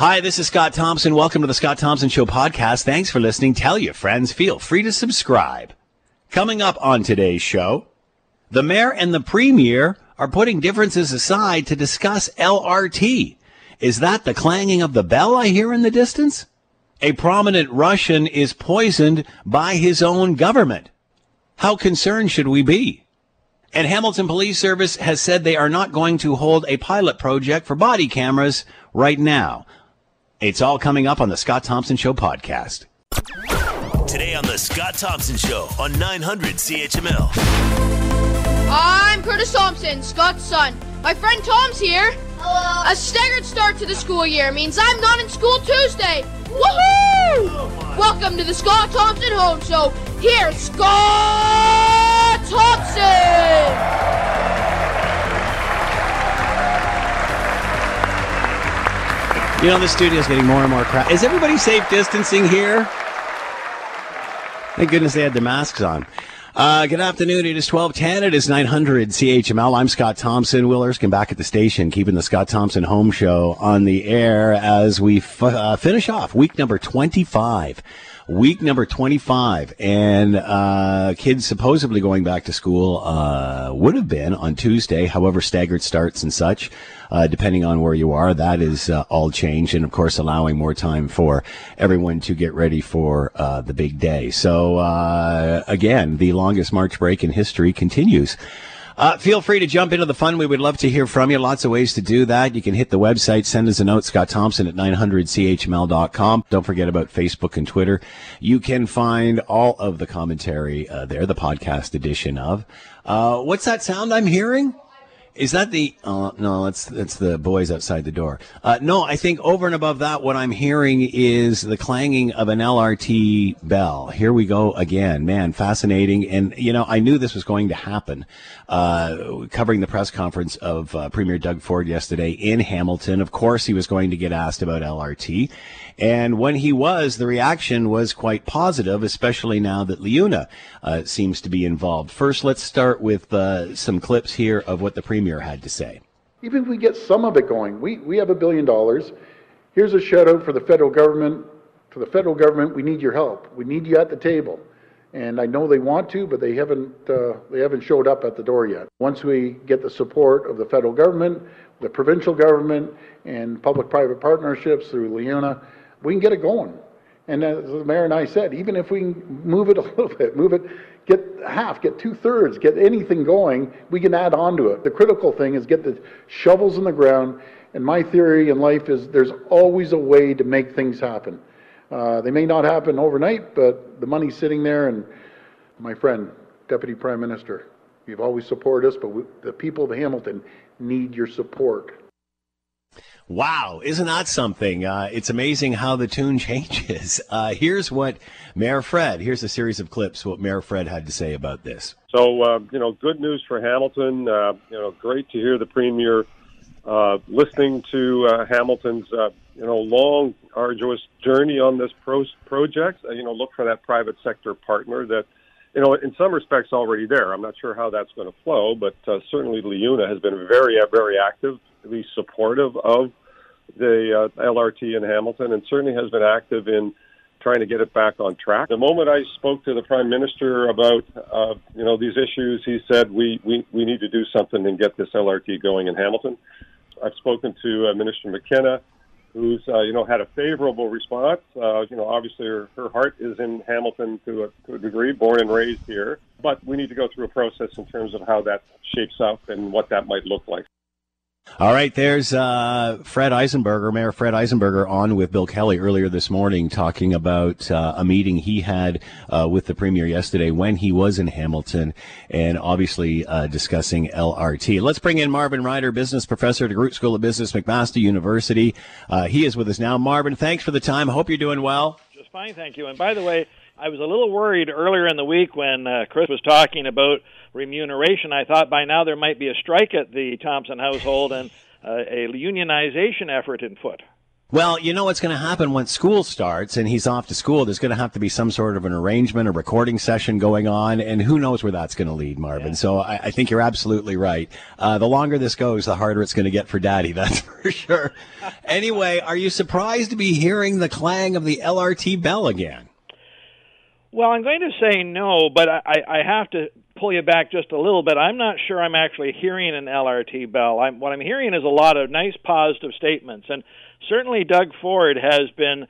Hi, this is Scott Thompson. Welcome to the Scott Thompson Show podcast. Thanks for listening. Tell your friends. Feel free to subscribe. Coming up on today's show, the mayor and the premier are putting differences aside to discuss LRT. Is that the clanging of the bell I hear in the distance? A prominent Russian is poisoned by his own government. How concerned should we be? And Hamilton Police Service has said they are not going to hold a pilot project for body cameras right now. It's all coming up on the Scott Thompson Show podcast. Today on the Scott Thompson Show on 900 CHML. I'm Curtis Thompson, Scott's son. My friend Tom's here. Hello. A staggered start to the school year means I'm not in school Tuesday. Woohoo! Welcome to the Scott Thompson Home Show. Here's Scott Thompson. You know, the studio is getting more and more crowded. Is everybody safe distancing here? Thank goodness they had their masks on. Uh, good afternoon. It is 1210. It is 900 CHML. I'm Scott Thompson. Will Erskine back at the station, keeping the Scott Thompson Home Show on the air as we f- uh, finish off week number 25 week number 25 and uh, kids supposedly going back to school uh, would have been on tuesday. However staggered starts and such uh, depending on where you are that is uh, all changed and of course allowing more time for everyone to get ready for uh, the big day. So uh, again the longest march break in history continues uh, feel free to jump into the fun. We would love to hear from you. Lots of ways to do that. You can hit the website, send us a note, Scott Thompson at 900chml.com. Don't forget about Facebook and Twitter. You can find all of the commentary uh, there, the podcast edition of. Uh, what's that sound I'm hearing? Is that the? Uh, no, that's that's the boys outside the door. Uh, no, I think over and above that, what I'm hearing is the clanging of an LRT bell. Here we go again, man, fascinating. And you know, I knew this was going to happen. Uh, covering the press conference of uh, Premier Doug Ford yesterday in Hamilton, of course, he was going to get asked about LRT. And when he was, the reaction was quite positive, especially now that LiUNA uh, seems to be involved. First, let's start with uh, some clips here of what the premier had to say. Even if we get some of it going, we, we have a billion dollars. Here's a shout out for the federal government. For the federal government, we need your help. We need you at the table. And I know they want to, but they haven't, uh, they haven't showed up at the door yet. Once we get the support of the federal government, the provincial government, and public-private partnerships through LiUNA, we can get it going. And as the mayor and I said, even if we move it a little bit, move it, get half, get two-thirds, get anything going, we can add on to it. The critical thing is get the shovels in the ground. And my theory in life is there's always a way to make things happen. Uh, they may not happen overnight, but the money's sitting there. And my friend, Deputy Prime Minister, you've always supported us, but we, the people of Hamilton need your support. Wow, isn't that something? Uh, it's amazing how the tune changes. Uh, here's what Mayor Fred, here's a series of clips, what Mayor Fred had to say about this. So, uh, you know, good news for Hamilton. Uh, you know, great to hear the Premier uh, listening to uh, Hamilton's, you know, long, arduous journey on this pro- project. You know, look for that private sector partner that, you know, in some respects already there. I'm not sure how that's going to flow, but certainly LiUNA has been very, very active, actively supportive of the uh, LRT in Hamilton and certainly has been active in trying to get it back on track. The moment I spoke to the Prime Minister about, uh, you know, these issues, he said we, we, we need to do something and get this LRT going in Hamilton. I've spoken to uh, Minister McKenna, who's, uh, you know, had a favorable response. Uh, you know, obviously her, her heart is in Hamilton to a, to a degree, born and raised here. But we need to go through a process in terms of how that shapes up and what that might look like. All right, there's uh, Fred Eisenberger, Mayor Fred Eisenberger, on with Bill Kelly earlier this morning, talking about uh, a meeting he had uh, with the premier yesterday when he was in Hamilton, and obviously uh, discussing LRT. Let's bring in Marvin Ryder, business professor at the DeGroote School of Business, McMaster University. Uh, he is with us now. Marvin, thanks for the time. Hope you're doing well. Just fine, thank you. And by the way, I was a little worried earlier in the week when uh, Chris was talking about remuneration. I thought by now there might be a strike at the Thompson household and uh, a unionization effort in foot. Well, you know what's going to happen once school starts and he's off to school. There's going to have to be some sort of an arrangement, a recording session going on, and who knows where that's going to lead, Marvin. Yeah. So I, I, think you're absolutely right. Uh, the longer this goes, the harder it's going to get for Daddy. That's for sure. anyway, are you surprised to be hearing the clang of the LRT bell again? Well, I'm going to say no, but I, I have to pull you back just a little bit. I'm not sure I'm actually hearing an LRT bell. I'm, what I'm hearing is a lot of nice positive statements, and certainly Doug Ford has been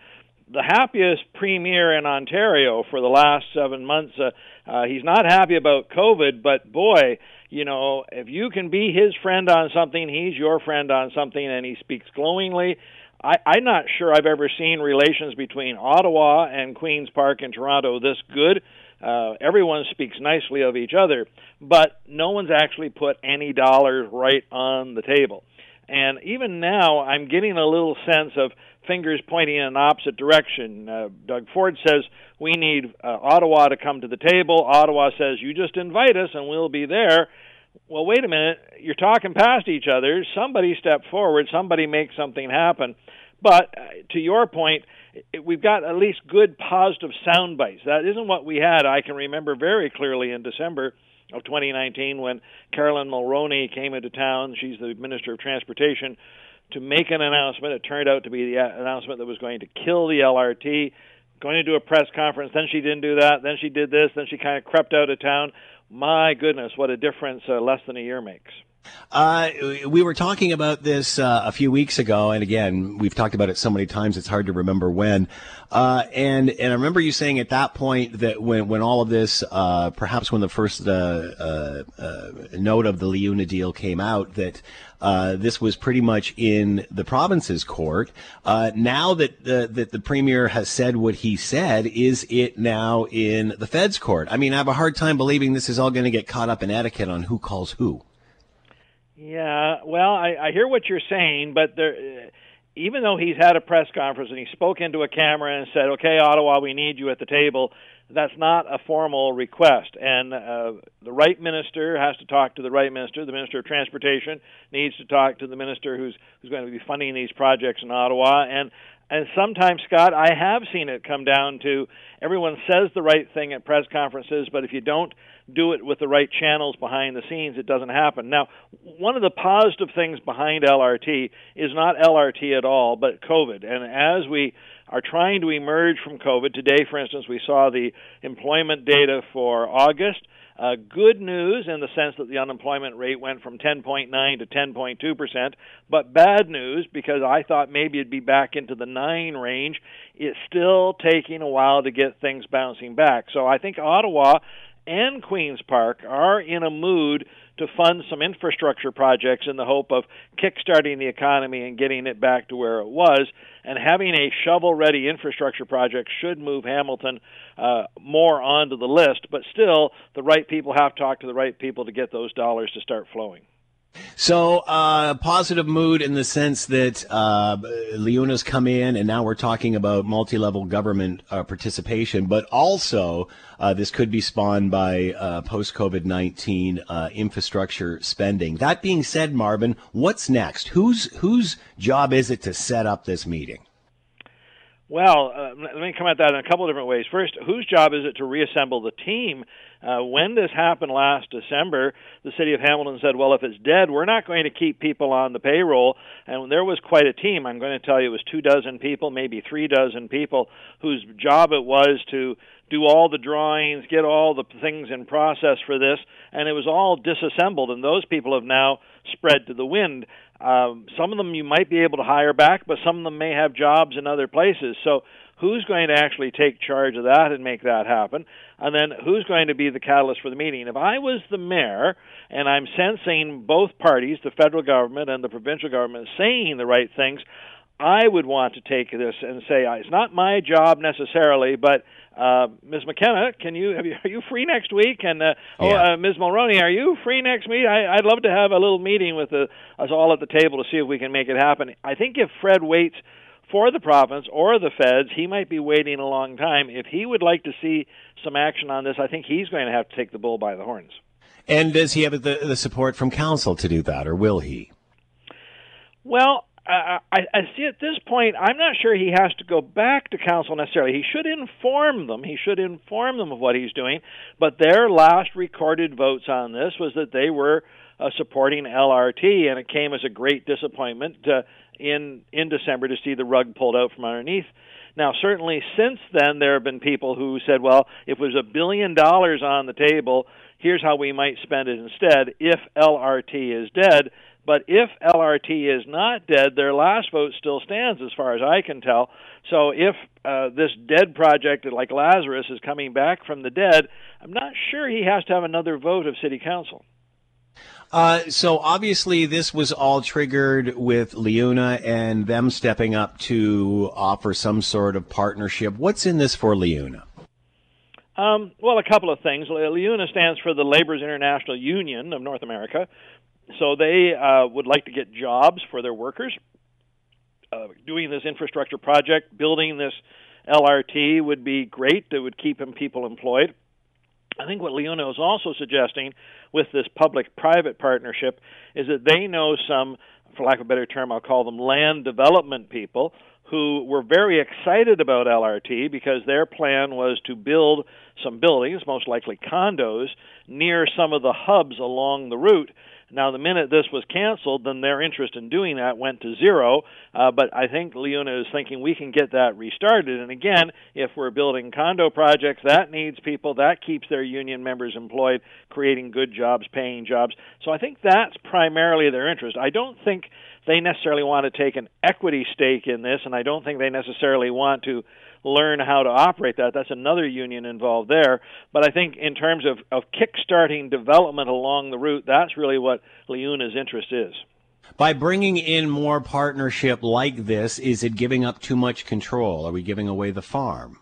the happiest premier in Ontario for the last seven months. Uh, uh, he's not happy about COVID, but boy, you know, if you can be his friend on something, he's your friend on something, and he speaks glowingly. I, I'm not sure I've ever seen relations between Ottawa and Queens Park in Toronto this good. Uh, everyone speaks nicely of each other, but no one's actually put any dollars right on the table. And even now, I'm getting a little sense of fingers pointing in an opposite direction. Uh, Doug Ford says we need uh, Ottawa to come to the table. Ottawa says you just invite us and we'll be there. Well, wait a minute. You're talking past each other. Somebody step forward. Somebody make something happen. But uh, to your point, it, we've got at least good positive sound bites. That isn't what we had. I can remember very clearly in December of 2019 when Caroline Mulroney came into town. She's the Minister of Transportation to make an announcement. It turned out to be the announcement that was going to kill the LRT. Going to do a press conference. Then she didn't do that. Then she did this. Then she kind of crept out of town. My goodness, what a difference uh, less than a year makes. Uh, we were talking about this uh, a few weeks ago, and again, we've talked about it so many times it's hard to remember when. Uh, and and I remember you saying at that point that when when all of this, uh, perhaps when the first uh, uh, note of the LiUNA deal came out, that this was pretty much in the province's court. now that the that the premier has said what he said, is it now in the Fed's court? I mean, I have a hard time believing this is all going to get caught up in etiquette on who calls who. Yeah, well, I, I hear what you're saying, but there, even though he's had a press conference and he spoke into a camera and said, "Okay, Ottawa, we need you at the table," that's not a formal request. And uh, the right minister has to talk to the right minister. The minister of transportation needs to talk to the minister who's who's going to be funding these projects in Ottawa. And and sometimes, Scott, I have seen it come down to everyone says the right thing at press conferences, but if you don't do it with the right channels behind the scenes, it doesn't happen. Now, one of the positive things behind LRT is not LRT at all, but COVID. And as we are trying to emerge from COVID, today, for instance, we saw the employment data for August. Uh, good news in the sense that the unemployment rate went from 10.9 to 10.2 percent, but bad news because I thought maybe it'd be back into the nine range. It's still taking a while to get things bouncing back. So I think Ottawa and Queen's Park are in a mood to fund some infrastructure projects in the hope of kickstarting the economy and getting it back to where it was. And having a shovel ready infrastructure project should move Hamilton uh, more onto the list. But still, the right people have to talk to the right people to get those dollars to start flowing. So, uh, positive mood in the sense that uh, LiUNA's come in, and now we're talking about multi-level government uh, participation, but also uh, this could be spawned by uh, post-COVID-19 uh, infrastructure spending. That being said, Marvin, what's next? Whose whose job is it to set up this meeting? Well, uh, let me come at that in a couple of different ways. First, whose job is it to reassemble the team? Uh, when this happened last December, the city of Hamilton said, well, if it's dead, we're not going to keep people on the payroll. And there was quite a team. I'm going to tell you it was two dozen people, maybe three dozen people, whose job it was to do all the drawings, get all the things in process for this, and it was all disassembled. And those people have now spread to the wind. Um, some of them you might be able to hire back, but some of them may have jobs in other places. So who's going to actually take charge of that and make that happen? And then who's going to be the catalyst for the meeting? If I was the mayor and I'm sensing both parties, the federal government and the provincial government, saying the right things, I would want to take this and say it's not my job necessarily, but uh, Ms. McKenna, can you, you, are you free next week? And uh, oh, yeah. uh, Ms. Mulroney, are you free next week? I, I'd love to have a little meeting with the, us all at the table to see if we can make it happen. I think if Fred waits for the province or the feds, he might be waiting a long time. If he would like to see some action on this, I think he's going to have to take the bull by the horns. And does he have the, the support from council to do that, or will he? Well, I, I see at this point, I'm not sure he has to go back to council necessarily. He should inform them. He should inform them of what he's doing. But their last recorded votes on this was that they were uh, supporting LRT, and it came as a great disappointment uh, in in December to see the rug pulled out from underneath. Now, certainly since then, there have been people who said, "Well, if there's a billion dollars on the table, here's how we might spend it instead if LRT is dead." But if LRT is not dead, their last vote still stands, as far as I can tell. So if uh, this dead project, like Lazarus, is coming back from the dead, I'm not sure he has to have another vote of City Council. Uh, so obviously, this was all triggered with LiUNA and them stepping up to offer some sort of partnership. What's in this for LiUNA? Um, well, a couple of things. LiUNA stands for the Labor's International Union of North America, so they uh, would like to get jobs for their workers. Uh, doing this infrastructure project, building this LRT would be great. It would keep people employed. I think what LiUNA is also suggesting with this public private partnership is that they know some, for lack of a better term, I'll call them land development people who were very excited about LRT because their plan was to build some buildings, most likely condos, near some of the hubs along the route now, the minute this was canceled, then their interest in doing that went to zero. Uh, but I think LiUNA is thinking we can get that restarted. And again, if we're building condo projects, that needs people, that keeps their union members employed, creating good jobs, paying jobs. So I think that's primarily their interest. I don't think they necessarily want to take an equity stake in this, and I don't think they necessarily want to learn how to operate that. That's another union involved there. But I think in terms of, of kickstarting development along the route, that's really what LiUNA's interest is. By bringing in more partnership like this, is it giving up too much control? Are we giving away the farm?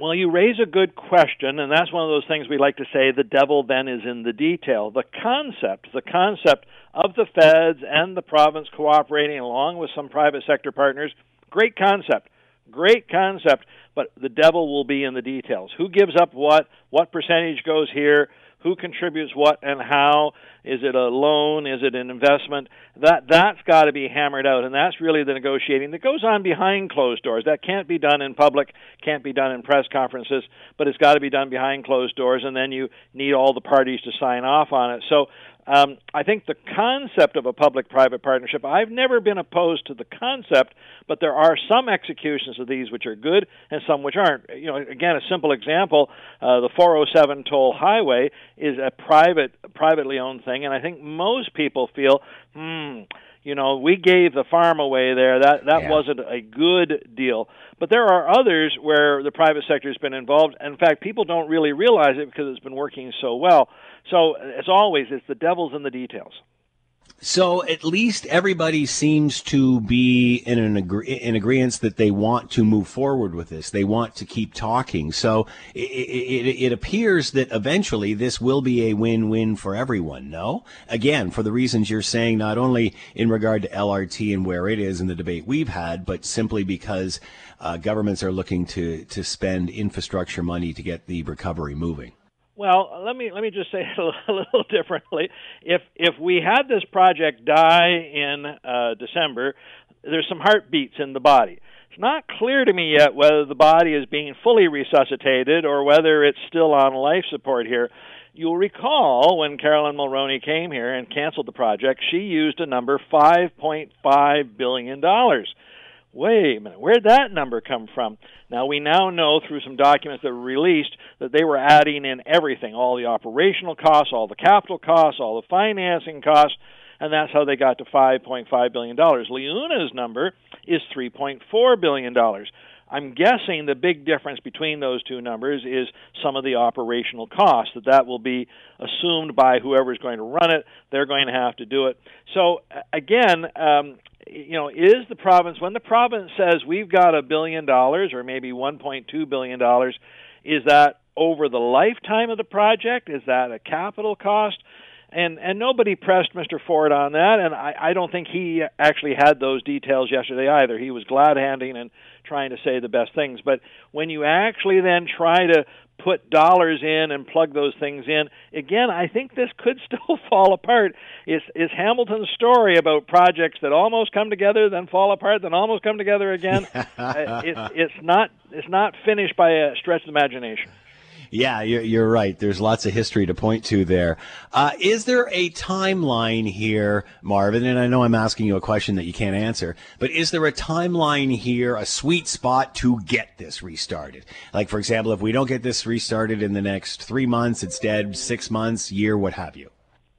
Well, you raise a good question, and that's one of those things we like to say the devil then is in the detail. The concept, the concept of the feds and the province cooperating along with some private sector partners, great concept. Great concept, but the devil will be in the details. Who gives up what? What percentage goes here? Who contributes what and how? Is it a loan? Is it an investment? That that's got to be hammered out, and that's really the negotiating that goes on behind closed doors. That can't be done in public, can't be done in press conferences, but it's got to be done behind closed doors, and then you need all the parties to sign off on it. So um, I think the concept of a public-private partnership, I've never been opposed to the concept, but there are some executions of these which are good and some which aren't. You know, again, a simple example: uh, the 407 toll highway is a private, privately owned thing, and I think most people feel, hmm you know, we gave the farm away there. That that yeah. wasn't a good deal. But there are others where the private sector has been involved. In fact, people don't really realize it because it's been working so well. So, as always, it's the devil's in the details. So at least everybody seems to be in an agree- in agreement that they want to move forward with this. They want to keep talking. So it, it, it, appears that eventually this will be a win-win for everyone. No, again, for the reasons you're saying, not only in regard to LRT and where it is in the debate we've had, but simply because uh, governments are looking to to spend infrastructure money to get the recovery moving. Well, let me let me just say it a little differently. If if we had this project die in uh, December, there's some heartbeats in the body. It's not clear to me yet whether the body is being fully resuscitated or whether it's still on life support here. You'll recall when Caroline Mulroney came here and canceled the project, she used a number $5.5 billion wait a minute, where'd that number come from? Now, we now know through some documents that were released that they were adding in everything all the operational costs, all the capital costs, all the financing costs, and that's how they got to $5.5 billion. LiUNA's number is $3.4 billion. I'm guessing the big difference between those two numbers is some of the operational costs that that will be assumed by whoever's going to run it. They're going to have to do it. So again, um, you know, is the province when the province says we've got a billion dollars or maybe 1.2 billion dollars, is that over the lifetime of the project? Is that a capital cost? And and nobody pressed Mr. Ford on that, and I, I don't think he actually had those details yesterday either. He was glad handing and trying to say the best things. But when you actually then try to put dollars in and plug those things in. Again, I think this could still fall apart. Is is Hamilton's story about projects that almost come together, then fall apart, then almost come together again? uh, it's it's not it's not finished by a stretch of imagination. Yeah, you're, you're right. There's lots of history to point to there. Uh, is there a timeline here, Marvin? And I know I'm asking you a question that you can't answer, but is there a timeline here, a sweet spot to get this restarted? Like, for example, if we don't get this restarted in the next three months, it's dead, six months, year, what have you?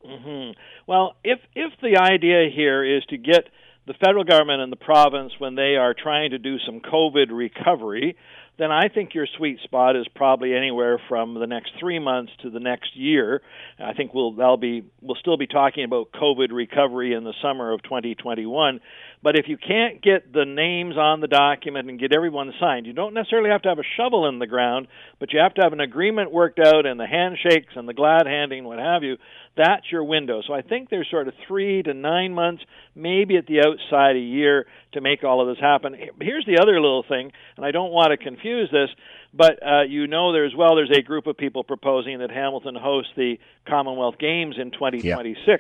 Mm-hmm. Well, if if the idea here is to get the federal government and the province when they are trying to do some COVID recovery then I think your sweet spot is probably anywhere from the next three months to the next year. I think we'll that'll be we'll still be talking about COVID recovery in the summer of 2021. But if you can't get the names on the document and get everyone signed, you don't necessarily have to have a shovel in the ground, but you have to have an agreement worked out and the handshakes and the glad handing, what have you. That's your window. So I think there's sort of three to nine months, maybe at the outside a year, to make all of this happen. Here's the other little thing, and I don't want to confuse this, but uh, you know there's well there's a group of people proposing that Hamilton host the Commonwealth Games in 2026. Yeah.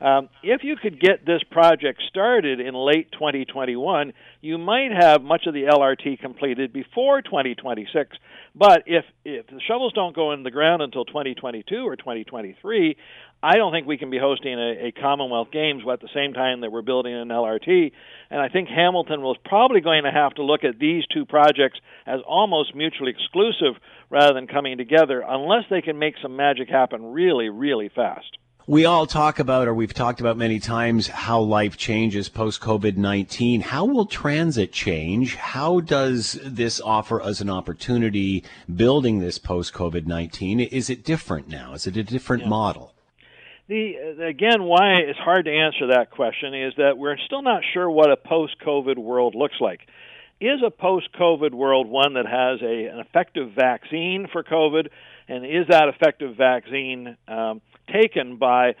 Um, if you could get this project started in late 2021, you might have much of the LRT completed before 2026. But if if the shovels don't go in the ground until 2022 or 2023, I don't think we can be hosting a, a Commonwealth Games at the same time that we're building an LRT. And I think Hamilton was probably going to have to look at these two projects as almost mutually exclusive rather than coming together, unless they can make some magic happen really, really fast. We all talk about, or we've talked about many times, how life changes post COVID 19. How will transit change? How does this offer us an opportunity building this post COVID 19? Is it different now? Is it a different yeah. model? The, again, why it's hard to answer that question is that we're still not sure what a post COVID world looks like. Is a post COVID world one that has a, an effective vaccine for COVID? And is that effective vaccine um, taken by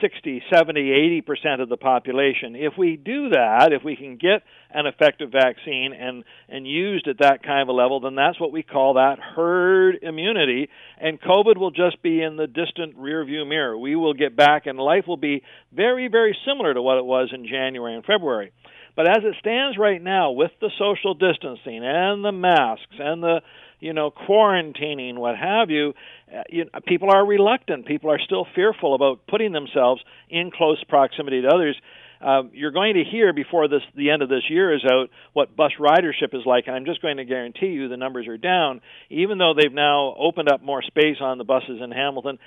60, 70, 80 percent of the population. If we do that, if we can get an effective vaccine and and used at that kind of a level, then that's what we call that herd immunity, and COVID will just be in the distant rearview mirror. We will get back, and life will be very, very similar to what it was in January and February. But as it stands right now, with the social distancing and the masks and the you know, quarantining, what have you, uh, you know, people are reluctant. People are still fearful about putting themselves in close proximity to others. Uh, you're going to hear before this the end of this year is out what bus ridership is like, and I'm just going to guarantee you the numbers are down. Even though they've now opened up more space on the buses in Hamilton,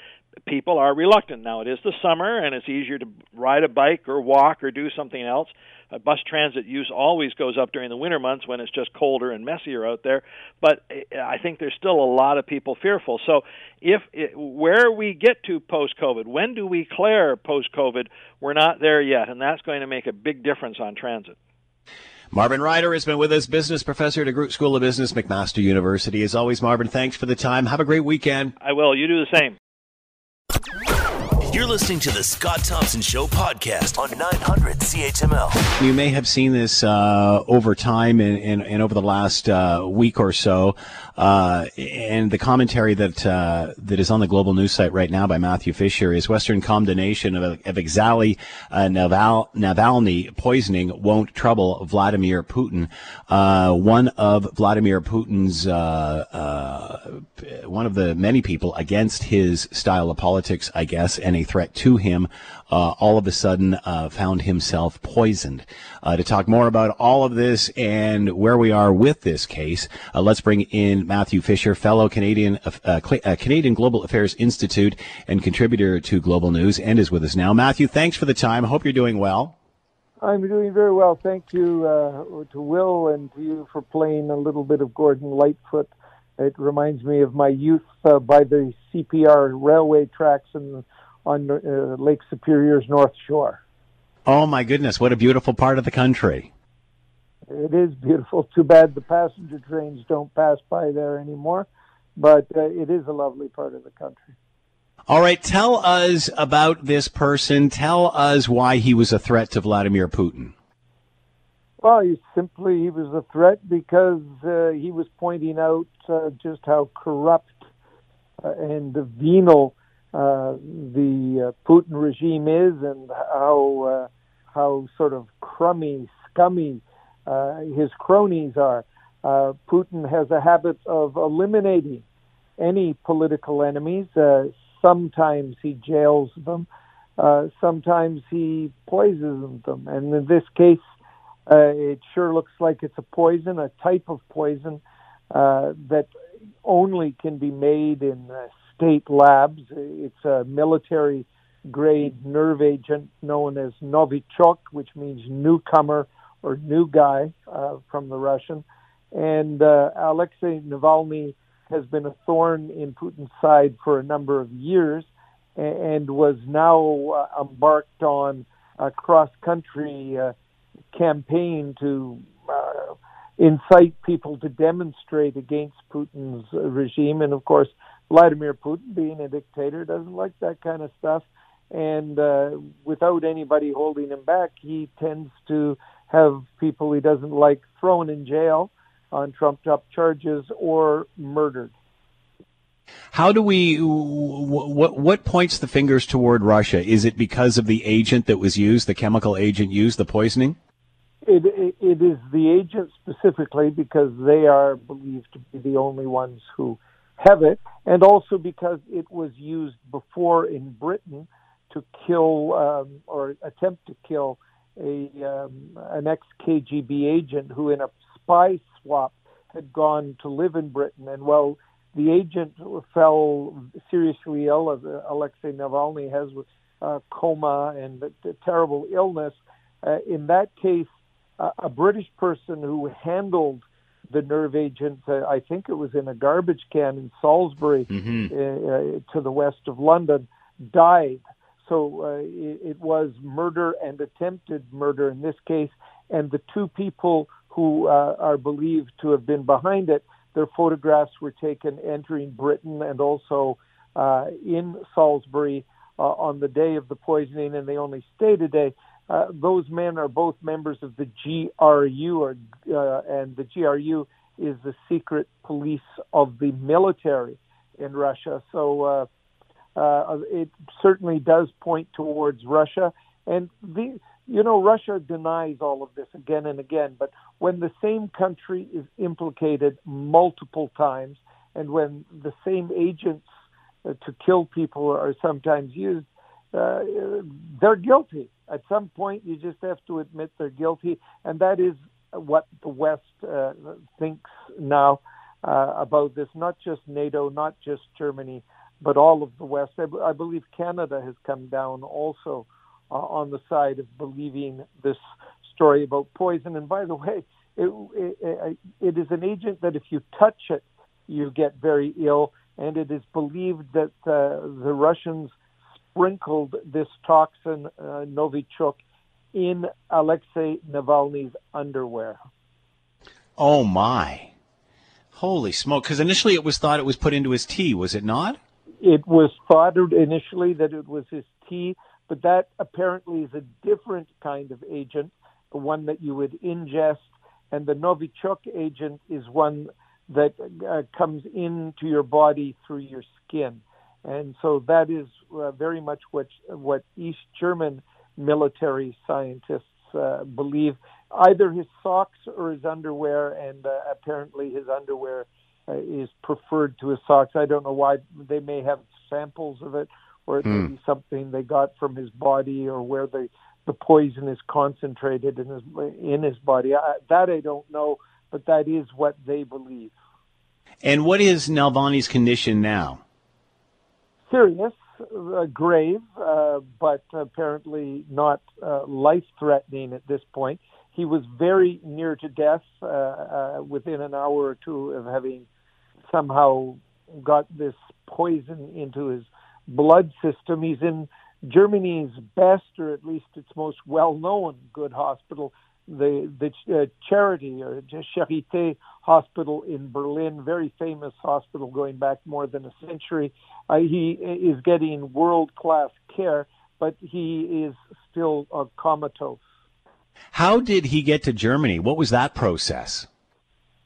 people are reluctant. Now it is the summer, and it's easier to ride a bike or walk or do something else uh, bus transit use always goes up during the winter months when it's just colder and messier out there. But I think there's still a lot of people fearful. So if it, where we get to post COVID, when do we clear post COVID? We're not there yet, and that's going to make a big difference on transit. Marvin Ryder has been with us, business professor at the DeGroote School of Business, McMaster University. As always, Marvin, thanks for the time. Have a great weekend. I will. You do the same. You're listening to the Scott Thompson Show podcast on 900 CHML. You may have seen this uh, over time and, and, and, over the last uh, week or so. Uh, and the commentary that uh, that is on the global news site right now by Matthew Fisher is Western condemnation of, of Exali uh, Naval, Navalny poisoning won't trouble Vladimir Putin. Uh, one of Vladimir Putin's one of the many people against his style of politics, I guess, and a threat to him, uh, all of a sudden uh, found himself poisoned. Uh, to talk more about all of this and where we are with this case, uh, let's bring in Matthew Fisher, fellow Canadian uh, Canadian Global Affairs Institute and contributor to Global News, and is with us now. Matthew, thanks for the time. Hope you're doing well. I'm doing very well. Thank you to Will and to you for playing a little bit of Gordon Lightfoot. It reminds me of my youth uh, by the CPR railway tracks and on uh, Lake Superior's North Shore. Oh my goodness, what a beautiful part of the country. It is beautiful. Too bad the passenger trains don't pass by there anymore, but uh, it is a lovely part of the country. All right, tell us about this person. Tell us why he was a threat to Vladimir Putin. Well, he simply he was a threat because uh, he was pointing out uh, just how corrupt uh, and venal uh, the uh, Putin regime is, and how uh, how sort of crummy, scummy uh, his cronies are. Uh, Putin has a habit of eliminating any political enemies. Sometimes he jails them. Sometimes he poisons them. And in this case, it sure looks like it's a poison, a type of poison that only can be made in state labs. It's a military grade nerve agent known as Novichok, which means newcomer or new guy uh, from the Russian. And uh, Alexei Navalny has been a thorn in Putin's side for a number of years and was now uh, embarked on a cross country uh, campaign to uh, incite people to demonstrate against Putin's regime. And of course, Vladimir Putin, being a dictator, doesn't like that kind of stuff. And uh, without anybody holding him back, he tends to have people he doesn't like thrown in jail on trumped up charges or murdered. How do we? What what points the fingers toward Russia? Is it because of the agent that was used, the chemical agent used, the poisoning? It, it, it is the agent specifically because they are believed to be the only ones who have it, and also because it was used before in Britain to kill um, or attempt to kill a um, an ex KGB agent who, in a spy swap, had gone to live in Britain. And while the agent fell seriously ill, as Alexei Navalny has uh, coma and a terrible illness, uh, in that case, uh, a British person who handled the nerve agent, uh, I think it was in a garbage can in Salisbury mm-hmm. uh, to the west of London, died. So uh, it, it, was murder and attempted murder in this case, and the two people who uh, are believed to have been behind it, their photographs were taken entering Britain and also uh, in Salisbury uh, on the day of the poisoning, and they only stayed a day. Uh, those men are both members of the GRU, or, uh, and the GRU is the secret police of the military in Russia. So uh, uh, it certainly does point towards Russia. And the, you know, Russia denies all of this again and again. But when the same country is implicated multiple times, and when the same agents uh, to kill people are sometimes used, they're guilty. At some point, you just have to admit they're guilty, and that is what the West uh, thinks now uh, about this. Not just NATO, not just Germany, but all of the West. I, I believe Canada has come down also uh, on the side of believing this story about poison. And by the way, it, it, it is an agent that if you touch it, you get very ill. And it is believed that uh, the Russians sprinkled this toxin, uh, Novichok, in Alexei Navalny's underwear. Oh my! Holy smoke! Because initially it was thought it was put into his tea, was it not? It was thought initially that it was his tea, but that apparently is a different kind of agent, the one that you would ingest, and the Novichok agent is one that uh, comes into your body through your skin. And so that is uh, very much what what East German military scientists uh, believe. Either his socks or his underwear, and uh, apparently his underwear uh, is preferred to his socks. I don't know why they may have samples of it, or it may hmm. be something they got from his body, or where the the poison is concentrated in his in his body. I, that I don't know, but that is what they believe. And what is Nalvani's condition now? Serious, uh, grave, uh, but apparently not uh, life threatening at this point. He was very near to death uh, uh, within an hour or two of having somehow got this poison into his blood system. He's in Germany's best, or at least its most well known good hospital, the the uh, charity or Charité Hospital in Berlin, very famous hospital going back more than a century. Uh, he is getting world class care, but he is still uh, comatose. How did he get to Germany? What was that process?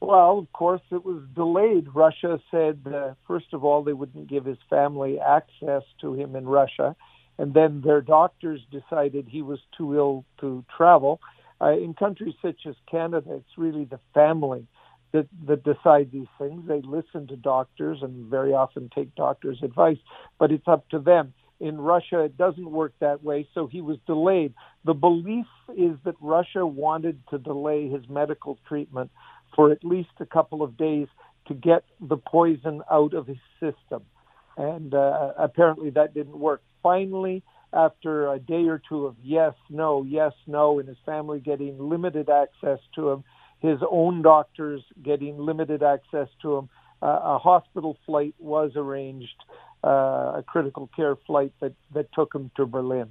Well, of course, it was delayed. Russia said, uh, first of all, they wouldn't give his family access to him in Russia. And then their doctors decided he was too ill to travel. Uh, in countries such as Canada, it's really the family that, that decide these things. They listen to doctors and very often take doctors' advice, but it's up to them. In Russia, it doesn't work that way, so he was delayed. The belief is that Russia wanted to delay his medical treatment for at least a couple of days to get the poison out of his system. And uh, apparently that didn't work. Finally, after a day or two of yes, no, yes, no, and his family getting limited access to him, his own doctors getting limited access to him, uh, a hospital flight was arranged, uh, a critical care flight that, that took him to Berlin.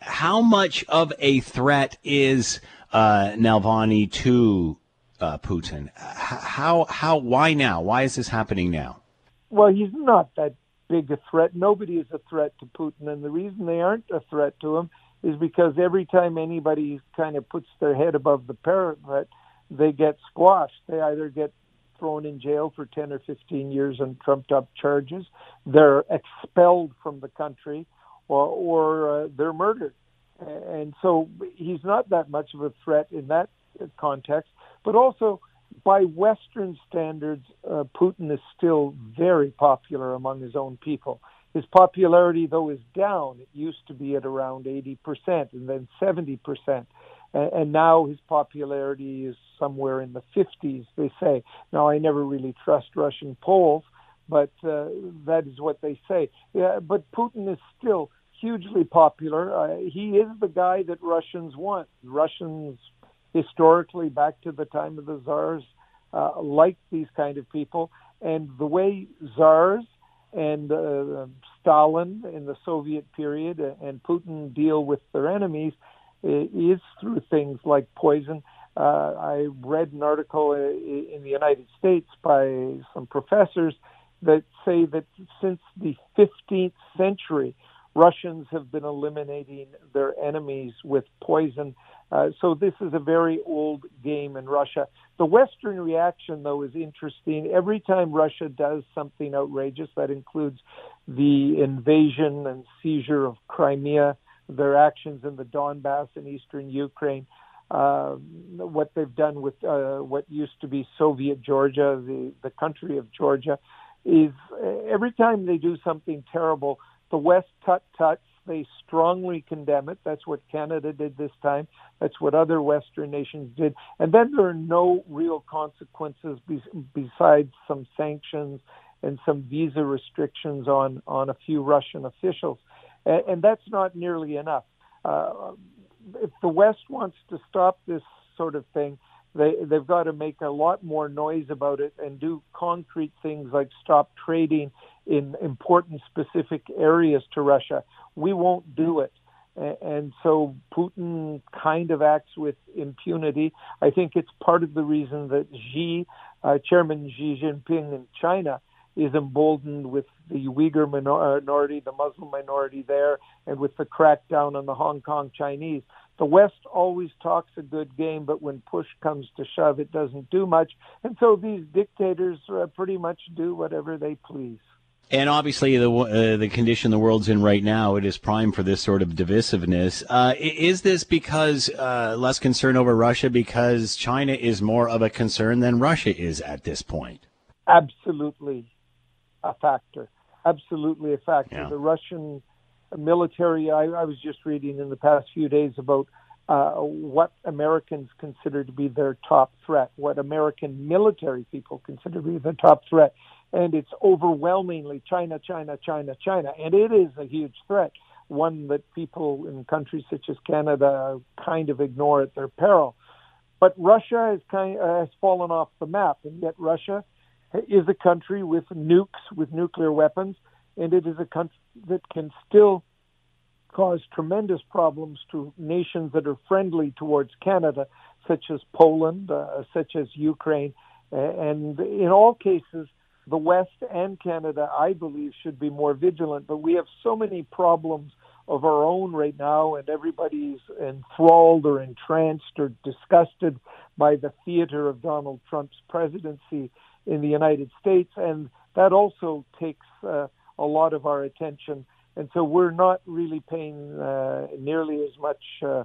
How much of a threat is uh, Navalny to uh, Putin? How, how, why now? Why is this happening now? Well, he's not that big a threat. Nobody is a threat to Putin, and the reason they aren't a threat to him is because every time anybody kind of puts their head above the parapet, they get squashed. They either get thrown in jail for 10 or 15 years on trumped up charges, they're expelled from the country, or, or uh, they're murdered. And so he's not that much of a threat in that context. But also, by Western standards, uh, Putin is still very popular among his own people. His popularity, though, is down. It used to be at around 80% and then 70%. And now his popularity is somewhere in the 50s, they say. Now, I never really trust Russian polls, but uh, that is what they say. Yeah, but Putin is still hugely popular. Uh, he is the guy that Russians want. Russians, historically, back to the time of the czars, uh, liked these kind of people. And the way czars and uh, Stalin in the Soviet period and Putin deal with their enemies is through things like poison. Uh, I read an article uh, in the United States by some professors that say that since the 15th century, Russians have been eliminating their enemies with poison. Uh, so this is a very old game in Russia. The Western reaction, though, is interesting. Every time Russia does something outrageous, that includes the invasion and seizure of Crimea, their actions in the Donbass and eastern Ukraine, uh, what they've done with uh, what used to be Soviet Georgia, the, the country of Georgia, is every time they do something terrible, the West tut tuts. They strongly condemn it. That's what Canada did this time. That's what other Western nations did. And then there are no real consequences be- besides some sanctions and some visa restrictions on, on a few Russian officials. And, and that's not nearly enough. Uh, if the West wants to stop this sort of thing, they they've got to make a lot more noise about it and do concrete things like stop trading in important specific areas to Russia. We won't do it. And so Putin kind of acts with impunity. I think it's part of the reason that Xi, uh, Chairman Xi Jinping in China, is emboldened with the Uyghur minority, the Muslim minority there, and with the crackdown on the Hong Kong Chinese. The West always talks a good game, but when push comes to shove, it doesn't do much. And so these dictators uh, pretty much do whatever they please. And obviously, the uh, the condition the world's in right now, it is prime for this sort of divisiveness. Uh, is this because uh, less concern over Russia because China is more of a concern than Russia is at this point? Absolutely, a factor. Absolutely a factor. Yeah. The Russian military. I, I, was just reading in the past few days about uh, what Americans consider to be their top threat, what American military people consider to be the top threat and it's overwhelmingly China, China, China, China, and it is a huge threat, one that people in countries such as Canada kind of ignore at their peril. But Russia has kind of, has fallen off the map, and yet Russia is a country with nukes, with nuclear weapons, and it is a country that can still cause tremendous problems to nations that are friendly towards Canada, such as Poland, uh, such as Ukraine, and in all cases, the West and Canada, I believe, should be more vigilant. But we have so many problems of our own right now, and everybody's enthralled or entranced or disgusted by the theater of Donald Trump's presidency in the United States, and that also takes uh, a lot of our attention. And so we're not really paying uh, nearly as much uh,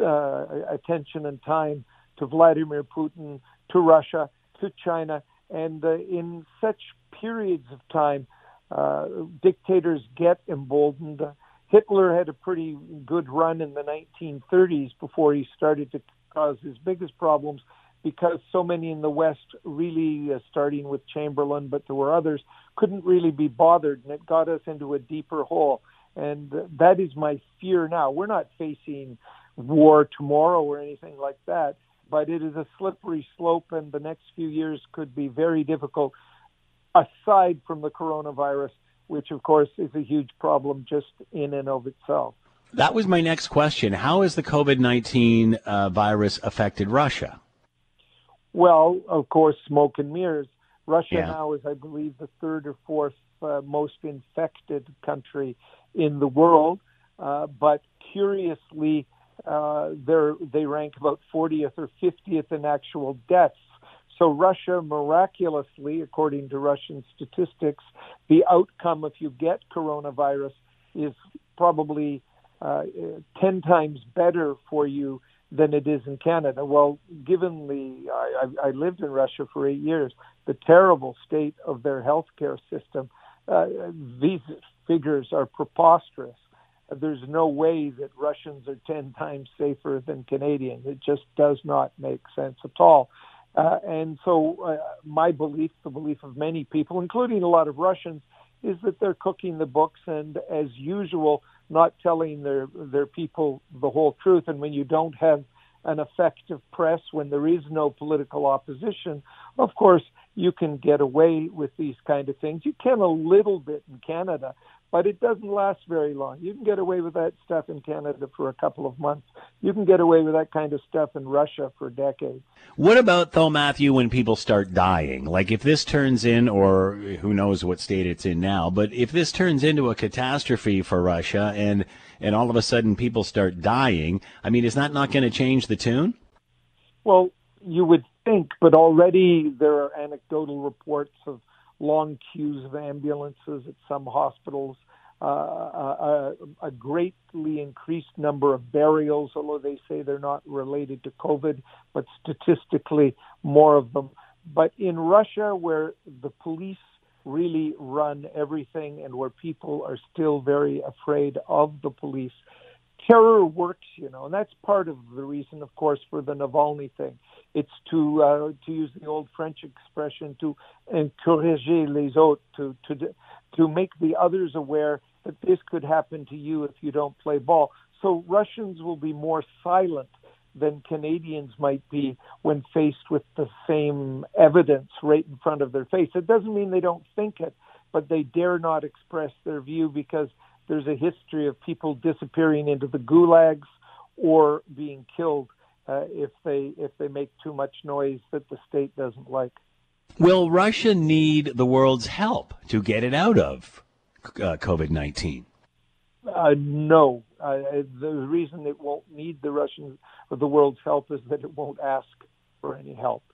uh, attention and time to Vladimir Putin, to Russia, to China, and uh, in such periods of time, uh, dictators get emboldened. Hitler had a pretty good run in the 1930s before he started to cause his biggest problems because so many in the West, really uh, starting with Chamberlain, but there were others, couldn't really be bothered, and it got us into a deeper hole. And uh, that is my fear now. We're not facing war tomorrow or anything like that, but it is a slippery slope, and the next few years could be very difficult, aside from the coronavirus, which of course is a huge problem just in and of itself. That was my next question. How has the COVID 19 uh, virus affected Russia? Well, of course, smoke and mirrors. Russia Yeah. now is, I believe, the third or fourth uh, most infected country in the world. Uh, but curiously, uh, they rank about 40th or 50th in actual deaths. So Russia, miraculously, according to Russian statistics, the outcome if you get coronavirus is probably uh, 10 times better for you than it is in Canada. Well, given the, I I lived in Russia for eight years, the terrible state of their healthcare system, uh, these figures are preposterous. There's no way that Russians are 10 times safer than Canadians. It just does not make sense at all. Uh, and so, uh, my belief, the belief of many people, including a lot of Russians, is that they're cooking the books and, as usual, not telling their their people the whole truth. And when you don't have an effective press, when there is no political opposition, of course you can get away with these kind of things. You can a little bit in Canada, but it doesn't last very long. You can get away with that stuff in Canada for a couple of months. You can get away with that kind of stuff in Russia for decades. What about, though, Matthew, when people start dying? Like if this turns in, or who knows what state it's in now, but if this turns into a catastrophe for Russia and, and all of a sudden people start dying, I mean, is that not going to change the tune? Well, you would think, but already there are anecdotal reports of long queues of ambulances at some hospitals, uh, a, a greatly increased number of burials, although they say they're not related to COVID, but statistically more of them. But in Russia, where the police really run everything and where people are still very afraid of the police, terror works, you know, and that's part of the reason, of course, for the Navalny thing. It's to uh, to use the old French expression to encourager les autres, to to to make the others aware that this could happen to you if you don't play ball. So Russians will be more silent than Canadians might be when faced with the same evidence right in front of their face. It doesn't mean they don't think it, but they dare not express their view because there's a history of people disappearing into the gulags or being killed uh, if they if they make too much noise that the state doesn't like. Will Russia need the world's help to get it out of uh, COVID 19? Uh, no, uh, the reason it won't need the Russian or the world's help is that it won't ask for any help.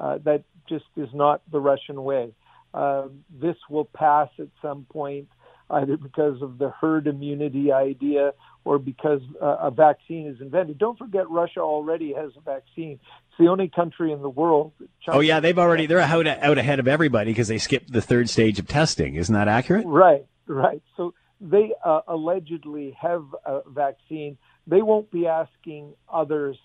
Uh, that just is not the Russian way. Uh, this will pass at some point, either because of the herd immunity idea or because uh, a vaccine is invented. Don't forget, Russia already has a vaccine. It's the only country in the world. China, Oh, yeah, they've already, they're out, out ahead of everybody because they skipped the third stage of testing. Isn't that accurate? Right, right. So they uh, allegedly have a vaccine. They won't be asking others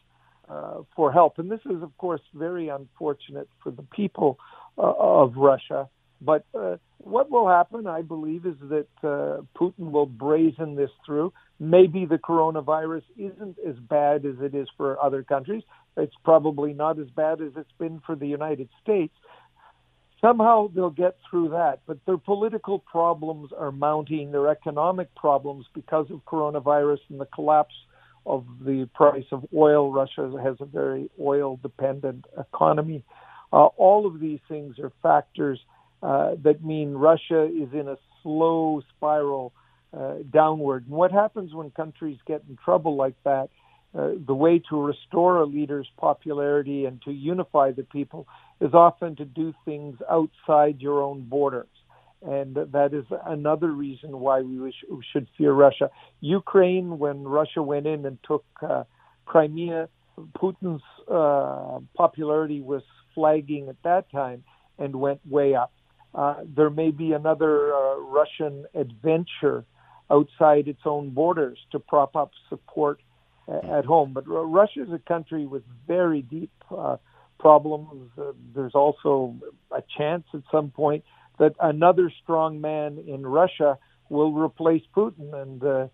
uh, for help. And this is, of course, very unfortunate for the people uh, of Russia. But uh, what will happen, I believe, is that uh, Putin will brazen this through. Maybe the coronavirus isn't as bad as it is for other countries. It's probably not as bad as it's been for the United States. Somehow they'll get through that, but their political problems are mounting, their economic problems because of coronavirus and the collapse of the price of oil. Russia has a very oil dependent economy. Uh, all of these things are factors uh, that mean Russia is in a slow spiral uh, downward. And what happens when countries get in trouble like that? Uh, the way to restore a leader's popularity and to unify the people is often to do things outside your own borders. And that is another reason why we, wish, we should fear Russia. Ukraine, when Russia went in and took uh, Crimea, Putin's uh, popularity was flagging at that time and went way up. Uh, there may be another uh, Russian adventure outside its own borders to prop up support at home. But Russia is a country with very deep uh, problems. Uh, there's also a chance at some point that another strong man in Russia will replace Putin, and uh,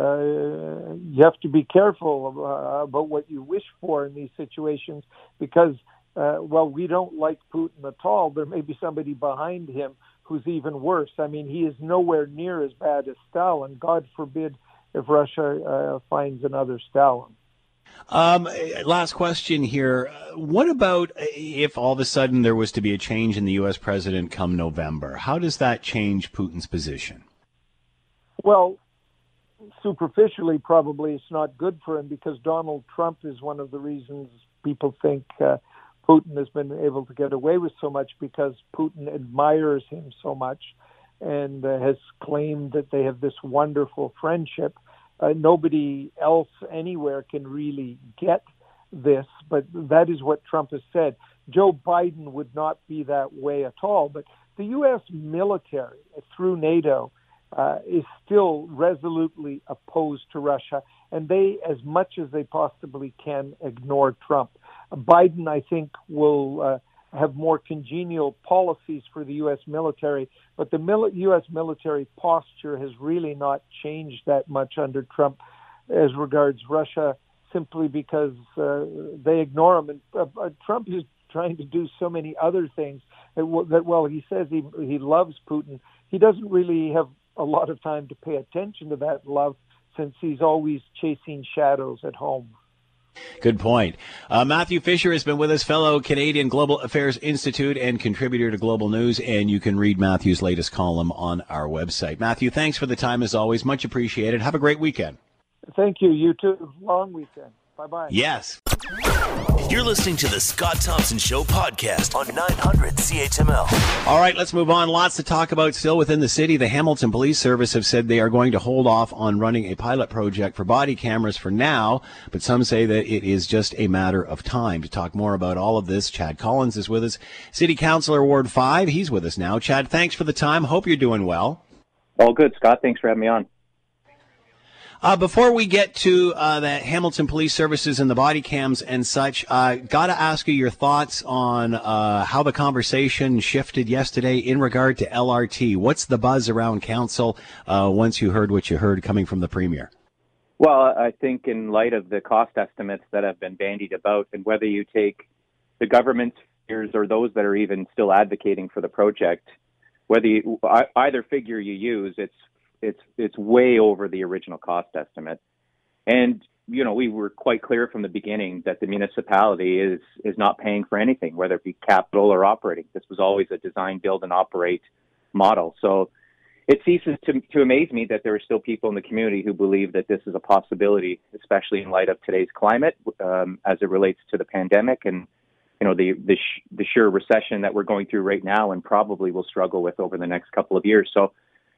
uh, you have to be careful uh, about what you wish for in these situations because, uh, well, we don't like Putin at all. There may be somebody behind him who's even worse. I mean, he is nowhere near as bad as Stalin. God forbid if Russia uh, finds another Stalin. Um, last question here. What about if all of a sudden there was to be a change in the U.S. president come November? How does that change Putin's position? Well, superficially, probably it's not good for him because Donald Trump is one of the reasons people think uh, Putin has been able to get away with so much because Putin admires him so much and uh, has claimed that they have this wonderful friendship. Uh, nobody else anywhere can really get this, but that is what Trump has said. Joe Biden would not be that way at all, but the U.S. military through NATO uh, is still resolutely opposed to Russia, and they, as much as they possibly can, ignore Trump. Biden, I think, will uh, have more congenial policies for the U.S. military, but the mil- U.S. military posture has really not changed that much under Trump as regards Russia, simply because uh, they ignore him. And uh, uh, Trump is trying to do so many other things that, that well, he says he he loves Putin. He doesn't really have a lot of time to pay attention to that love since he's always chasing shadows at home. Good point. Uh, Matthew Fisher has been with us, fellow Canadian Global Affairs Institute and contributor to Global News, and you can read Matthew's latest column on our website. Matthew, thanks for the time as always. Much appreciated. Have a great weekend. Thank you. You too. Long weekend. Bye bye. Yes. You're listening to the Scott Thompson Show podcast on 900 CHML. All right, let's move on. Lots to talk about still within the city. The Hamilton Police Service have said they are going to hold off on running a pilot project for body cameras for now, but some say that it is just a matter of time. To talk more about all of this, Chad Collins is with us, City Councilor Ward 5. He's with us now. Chad, thanks for the time. Hope you're doing well. All good, Scott. Thanks for having me on. Uh, before we get to uh, the Hamilton Police Services and the body cams and such, uh, got to ask you your thoughts on uh, how the conversation shifted yesterday in regard to LRT. What's the buzz around council uh, once you heard what you heard coming from the premier? Well, I think in light of the cost estimates that have been bandied about, and whether you take the government's figures or those that are even still advocating for the project, whether you, either figure you use, it's it's it's way over the original cost estimate. And you know, we were quite clear from the beginning that the municipality is is not paying for anything, whether it be capital or operating. This was always a design, build, and operate model. So it ceases to, to amaze me that there are still people in the community who believe that this is a possibility, especially in light of today's climate, um, as it relates to the pandemic and you know the the, sh- the sheer recession that we're going through right now, and probably will struggle with over the next couple of years. So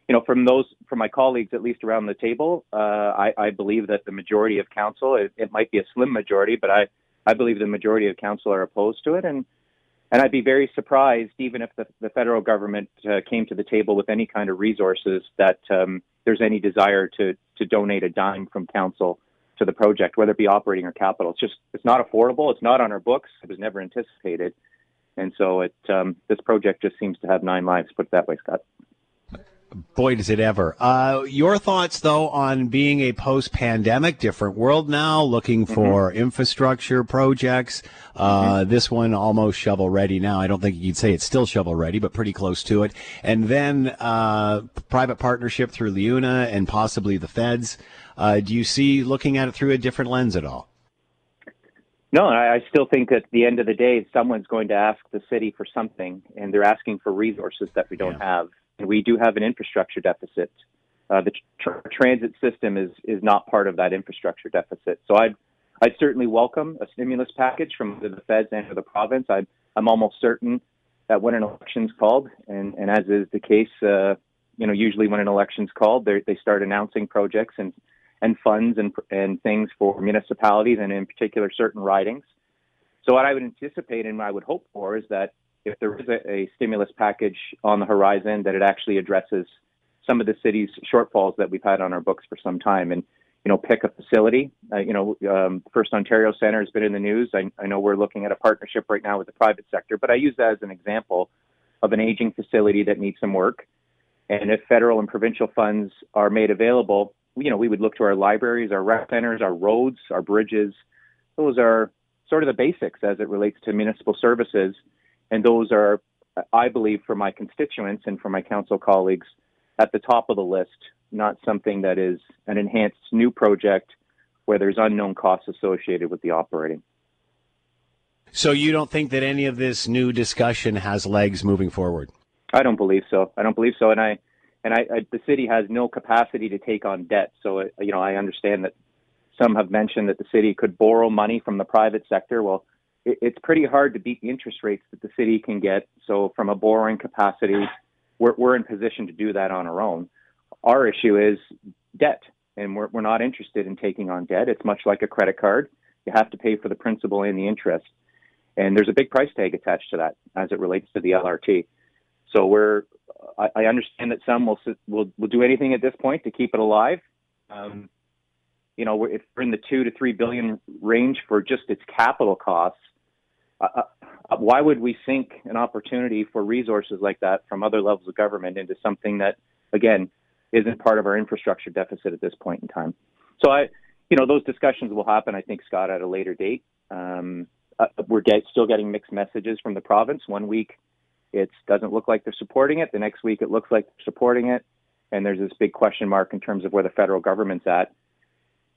you know, from those, from my colleagues, at least around the table, uh, I, I, believe that the majority of council, it, it, might be a slim majority, but I, I believe the majority of council are opposed to it. And, and I'd be very surprised, even if the, the federal government uh, came to the table with any kind of resources, that um, there's any desire to, to donate a dime from council to the project, whether it be operating or capital. It's just, it's not affordable. It's not on our books. It was never anticipated. And so it, um, this project just seems to have nine lives, put it that way, Scott. Boy, does it ever. Uh, your thoughts, though, on being a post pandemic, different world now, looking mm-hmm. for mm-hmm. infrastructure projects. Uh, mm-hmm. This one almost shovel ready now. I don't think you'd say it's still shovel ready, but pretty close to it. And then uh, private partnership through LiUNA and possibly the feds. Uh, do you see looking at it through a different lens at all? No, I still think at the end of the day, someone's going to ask the city for something, and they're asking for resources that we don't yeah. have and we do have an infrastructure deficit. uh, the tr- transit system is is not part of that infrastructure deficit. So I'd I'd certainly welcome a stimulus package from the feds and the province. i am I'm almost certain that when an election's called, and, and as is the case, uh, you know, usually when an election's called, they they start announcing projects and and funds and and things for municipalities and in particular certain ridings. So what I would anticipate and I would hope for is that if there is a, a stimulus package on the horizon, that it actually addresses some of the city's shortfalls that we've had on our books for some time. And you know, pick a facility. Uh, you know, um, First Ontario Centre has been in the news. I, I know we're looking at a partnership right now with the private sector, but I use that as an example of an aging facility that needs some work. And if federal and provincial funds are made available, you know, we would look to our libraries, our rec centers, our roads, our bridges. Those are sort of the basics as it relates to municipal services. And those are, I believe, for my constituents and for my council colleagues, at the top of the list, not something that is an enhanced new project where there's unknown costs associated with the operating. So you don't think that any of this new discussion has legs moving forward? I don't believe so. I don't believe so, and I and I, I the city has no capacity to take on debt. So uh, you know, I understand that some have mentioned that the city could borrow money from the private sector. Well, it, it's pretty hard to beat the interest rates that the city can get. So from a borrowing capacity, we're, we're in position to do that on our own. Our issue is debt, and we're, we're not interested in taking on debt. It's much like a credit card. You have to pay for the principal and the interest. And there's a big price tag attached to that as it relates to the LRT. So we're, I, I understand that some will, will, will do anything at this point to keep it alive. Um, you know, if we're in the two to three billion range for just its capital costs, uh, uh, why would we sink an opportunity for resources like that from other levels of government into something that, again, isn't part of our infrastructure deficit at this point in time? So I, you know, those discussions will happen. I think Scott at a later date. Um, uh, we're get, still getting mixed messages from the province. One week, it doesn't look like they're supporting it. The next week, it looks like they're supporting it, and there's this big question mark in terms of where the federal government's at.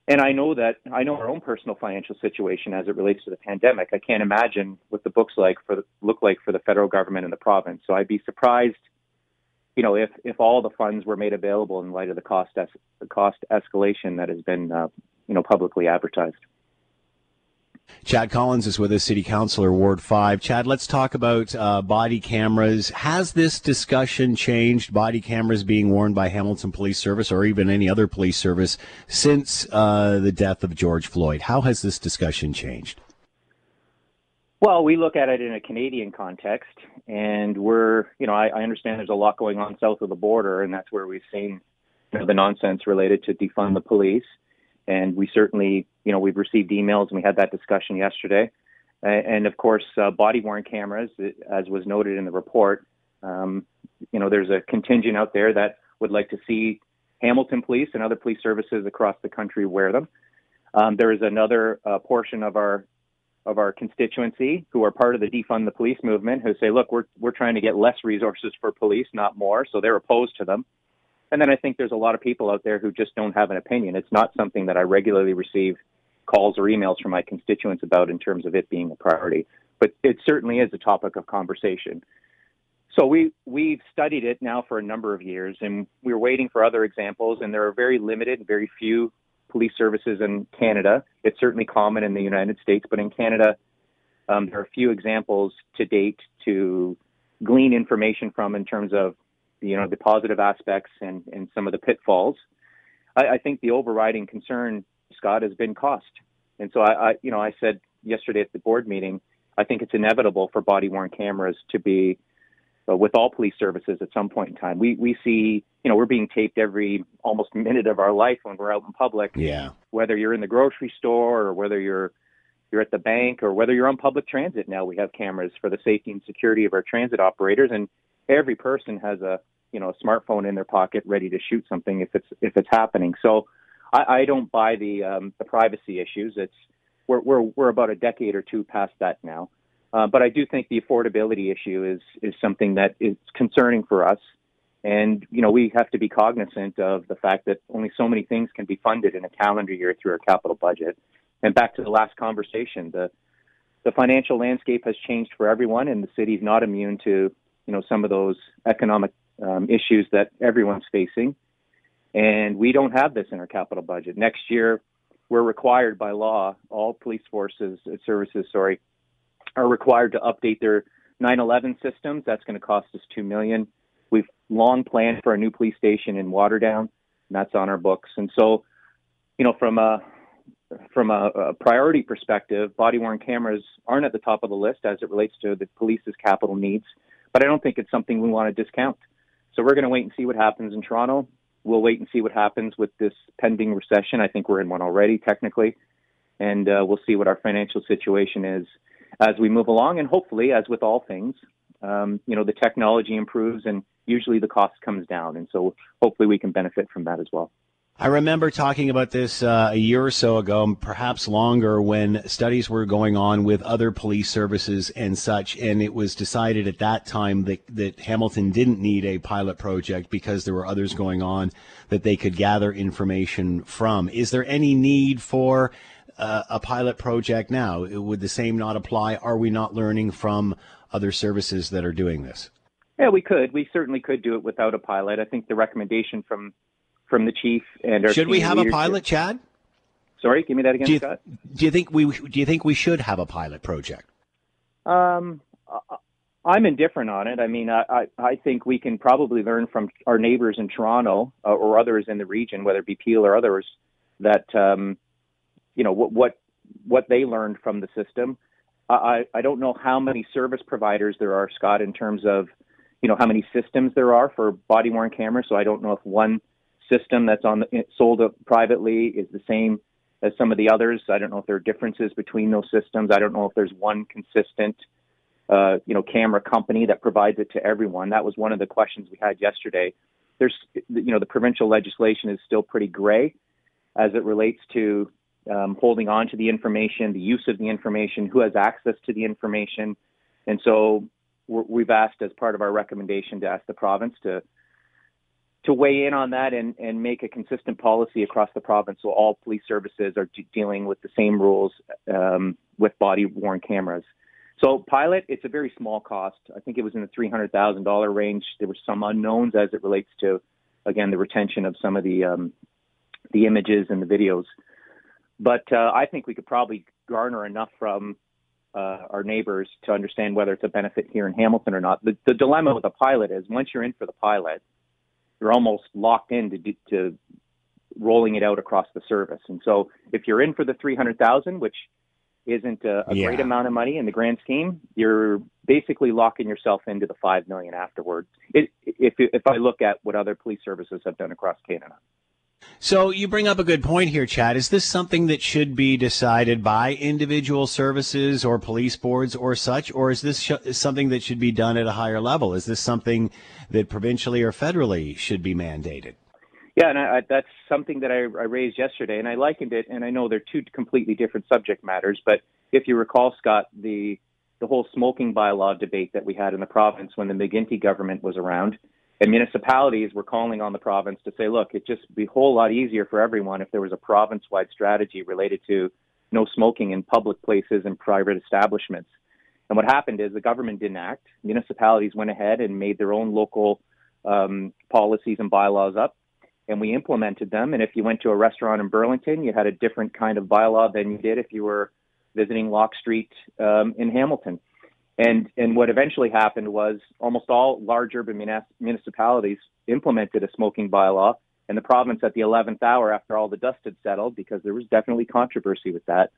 And I know that I know our own personal financial situation as it relates to the pandemic. I can't imagine what the books like for the, look like for the federal government and the province. So I'd be surprised, you know, if if all the funds were made available in light of the cost es- cost escalation that has been, uh, you know, publicly advertised. Chad Collins is with us, City Councilor, Ward 5. Chad, let's talk about uh, body cameras. Has this discussion changed, body cameras being worn by Hamilton Police Service or even any other police service since uh, the death of George Floyd? How has this discussion changed? Well, we look at it in a Canadian context, and we're, you know, I, I understand there's a lot going on south of the border, and that's where we've seen you know, the nonsense related to defund the police. And we certainly, you know, we've received emails and we had that discussion yesterday. And of course, uh, body worn cameras, as was noted in the report, um, you know, there's a contingent out there that would like to see Hamilton police and other police services across the country wear them. Um, there is another uh, portion of our of our constituency who are part of the defund the police movement who say, look, we're we're trying to get less resources for police, not more, so they're opposed to them. And then I think there's a lot of people out there who just don't have an opinion. It's not something that I regularly receive calls or emails from my constituents about in terms of it being a priority. But it certainly is a topic of conversation. So we we've studied it now for a number of years, and we're waiting for other examples. And there are very limited, very few police services in Canada. It's certainly common in the United States, but in Canada, um, there are a few examples to date to glean information from in terms of you know the positive aspects and, and some of the pitfalls. I, I think the overriding concern, Scott, has been cost. And so I, I, you know, I said yesterday at the board meeting, I think it's inevitable for body worn cameras to be uh, with all police services at some point in time. We we see, you know, we're being taped every almost minute of our life when we're out in public. Yeah. Whether you're in the grocery store or whether you're you're at the bank or whether you're on public transit now, we have cameras for the safety and security of our transit operators and every person has a you know a smartphone in their pocket ready to shoot something if it's if it's happening. So I, I don't buy the um, the privacy issues. It's we're we're we're about a decade or two past that now. Uh, but I do think the affordability issue is is something that is concerning for us. And you know we have to be cognizant of the fact that only so many things can be funded in a calendar year through our capital budget. And back to the last conversation, the the financial landscape has changed for everyone, and the city's not immune to you know some of those economic um, issues that everyone's facing. And we don't have this in our capital budget. Next year, we're required by law, all police forces, uh, services, sorry, are required to update their 911 systems. That's going to cost us 2 million. We've long planned for a new police station in Waterdown, and that's on our books. And so, you know, from a from a, a priority perspective, body worn cameras aren't at the top of the list as it relates to the police's capital needs. But I don't think it's something we want to discount. So we're going to wait and see what happens in Toronto. We'll wait and see what happens with this pending recession. I think we're in one already, technically. And uh, we'll see what our financial situation is as we move along. And hopefully, as with all things, um, you know, the technology improves and usually the cost comes down. And so hopefully we can benefit from that as well. I remember talking about this uh, a year or so ago, perhaps longer, when studies were going on with other police services and such, and it was decided at that time that, that Hamilton didn't need a pilot project because there were others going on that they could gather information from. Is there any need for uh, a pilot project now? Would the same not apply? Are we not learning from other services that are doing this? Yeah, we could. We certainly could do it without a pilot. I think the recommendation from from the chief and our should we have leadership. a pilot, Chad? Sorry, give me that again, do you, Scott. Do you think we do you think we should have a pilot project? Um, I'm indifferent on it. I mean, I, I think we can probably learn from our neighbors in Toronto uh, or others in the region, whether it be Peel or others, that um, you know what what what they learned from the system. I, I don't know how many service providers there are, Scott, in terms of you know how many systems there are for body worn cameras. So I don't know if one system that's on the, sold privately is the same as some of the others. I don't know if there are differences between those systems. I don't know if there's one consistent, uh, you know, camera company that provides it to everyone. That was one of the questions we had yesterday. There's, you know, the provincial legislation is still pretty gray as it relates to um, holding on to the information, the use of the information, who has access to the information, and so we've asked as part of our recommendation to ask the province to to weigh in on that and, and make a consistent policy across the province so all police services are d- dealing with the same rules um, with body worn cameras. So, pilot, it's a very small cost. I think it was in the $300,000 range. There were some unknowns as it relates to, again, the retention of some of the, um, the images and the videos. But uh, I think we could probably garner enough from uh, our neighbors to understand whether it's a benefit here in Hamilton or not. The, the dilemma with a pilot is once you're in for the pilot, you're almost locked into to rolling it out across the service. And so if you're in for the 300,000, which isn't a, a yeah. great amount of money in the grand scheme, you're basically locking yourself into the 5 million afterwards. It, if if I look at what other police services have done across Canada. So you bring up a good point here, Chad. Is this something that should be decided by individual services or police boards or such, or is this sh- something that should be done at a higher level? Is this something that provincially or federally should be mandated? Yeah, and I, that's something that I, I raised yesterday, and I likened it. And I know they're two completely different subject matters, but if you recall, Scott, the the whole smoking bylaw debate that we had in the province when the McGuinty government was around and municipalities were calling on the province to say, look, it'd just be a whole lot easier for everyone if there was a province wide strategy related to no smoking in public places and private establishments. And what happened is the government didn't act. Municipalities went ahead and made their own local um, policies and bylaws up, and we implemented them. And if you went to a restaurant in Burlington, you had a different kind of bylaw than you did if you were visiting Locke Street um, in Hamilton. And, and what eventually happened was almost all large urban municipalities implemented a smoking bylaw, and the province at the 11th hour, after all the dust had settled, because there was definitely controversy with that,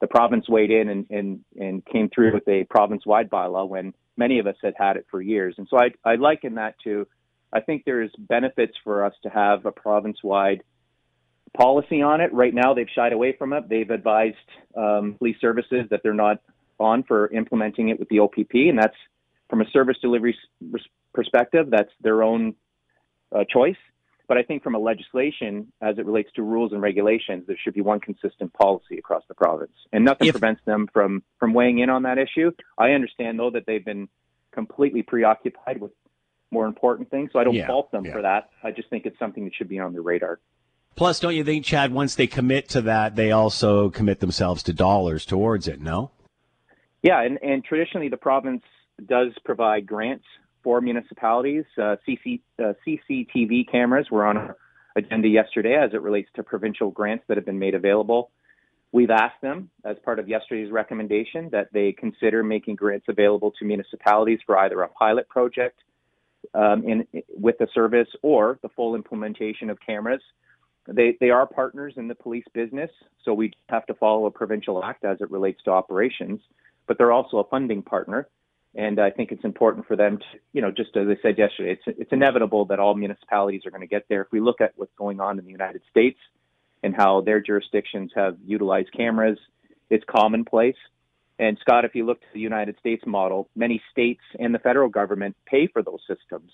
the province weighed in and, and, and came through with a province-wide bylaw when many of us had had it for years. And so I, I liken that to, I think there's benefits for us to have a province-wide policy on it. Right now, they've shied away from it. They've advised um, police services that they're not on for implementing it with the OPP, and that's from a service delivery perspective, that's their own uh, choice. But I think from a legislation, as it relates to rules and regulations, there should be one consistent policy across the province, and nothing if, prevents them from from weighing in on that issue. I understand though that they've been completely preoccupied with more important things, so I don't yeah, fault them yeah. for that. I just think it's something that should be on their radar. Plus, don't you think, Chad, once they commit to that, they also commit themselves to dollars towards it? No. Yeah, and, and traditionally the province does provide grants for municipalities. Uh, CC, uh, CCTV cameras were on our, agenda yesterday as it relates to provincial grants that have been made available. We've asked them, as part of yesterday's recommendation, that they consider making grants available to municipalities for either a pilot project um, in, with the service or the full implementation of cameras. They, they are partners in the police business, so we have to follow a provincial act as it relates to operations, but they're also a funding partner. And I think it's important for them to, you know, just as I said yesterday, it's, it's inevitable that all municipalities are going to get there. If we look at what's going on in the United States and how their jurisdictions have utilized cameras, it's commonplace. And Scott, if you look to the United States model, many states and the federal government pay for those systems.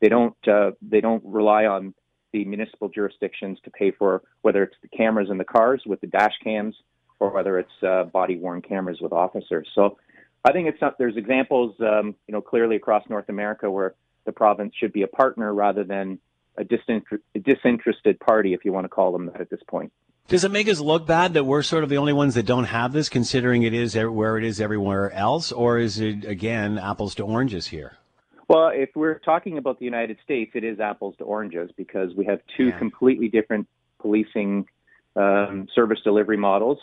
They don't, uh, they don't rely on the municipal jurisdictions to pay for whether it's the cameras in the cars with the dash cams or whether it's uh, body worn cameras with officers. So I think it's not, there's examples, um, you know, clearly across North America where the province should be a partner rather than a, disinter- a disinterested party, if you want to call them that at this point. Does it make us look bad that we're sort of the only ones that don't have this, considering it is where it is everywhere else, or is it again apples to oranges here? Well, if we're talking about the United States, it is apples to oranges because we have two yeah. completely different policing um, service delivery models.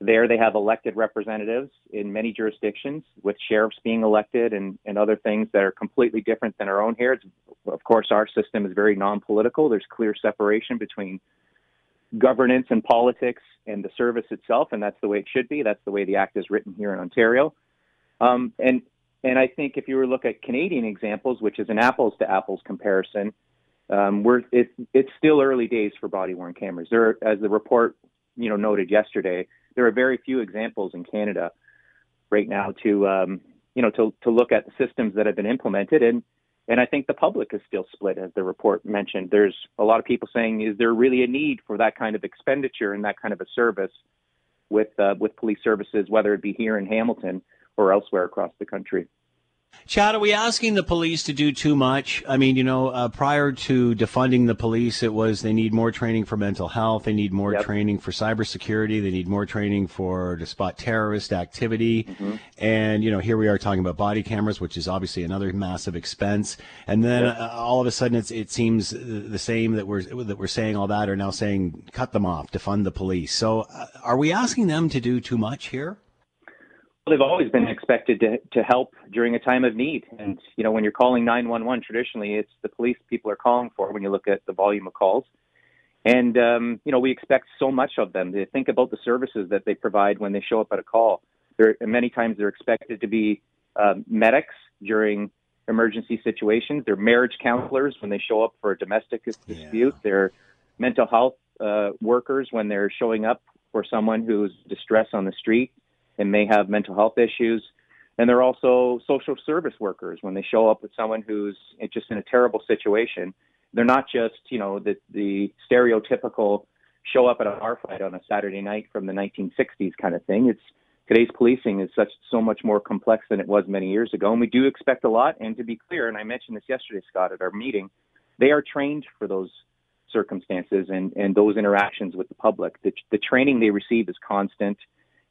There, they have elected representatives in many jurisdictions, with sheriffs being elected and, and other things that are completely different than our own here. It's, of course, our system is very non political. There's clear separation between governance and politics and the service itself, and that's the way it should be. That's the way the act is written here in Ontario. Um, and and I think if you were to look at Canadian examples, which is an apples to apples comparison, um, we're it, it's still early days for body worn cameras. There, as the report you know noted yesterday, there are very few examples in Canada right now to um, you know to to look at the systems that have been implemented and and I think the public is still split, as the report mentioned. There's a lot of people saying, is there really a need for that kind of expenditure and that kind of a service with uh, with police services, whether it be here in Hamilton or elsewhere across the country? Chad, are we asking the police to do too much? I mean, you know, uh, prior to defunding the police, it was they need more training for mental health, they need more yep. training for cybersecurity, they need more training for to spot terrorist activity, mm-hmm. and you know, here we are talking about body cameras, which is obviously another massive expense. And then yep. uh, all of a sudden, it seems the same that we're that we're saying all that are now saying cut them off, defund the police. So, uh, are we asking them to do too much here? They've always been expected to to help during a time of need. And you know, when you're calling 911, traditionally it's the police people are calling for. When you look at the volume of calls, and um, you know, we expect so much of them. They think about the services that they provide when they show up at a call. They're many times they're expected to be uh, medics during emergency situations. They're marriage counselors when they show up for a domestic dispute. Yeah. They're mental health uh, workers when they're showing up for someone who's distressed on the street and may have mental health issues. And they're also social service workers when they show up with someone who's just in a terrible situation. They're not just, you know, the, the stereotypical show up at a bar fight on a Saturday night from the 1960s kind of thing. It's today's policing is such so much more complex than it was many years ago, and we do expect a lot. And to be clear, and I mentioned this yesterday, Scott, at our meeting, they are trained for those circumstances and, and those interactions with the public. The, the training they receive is constant.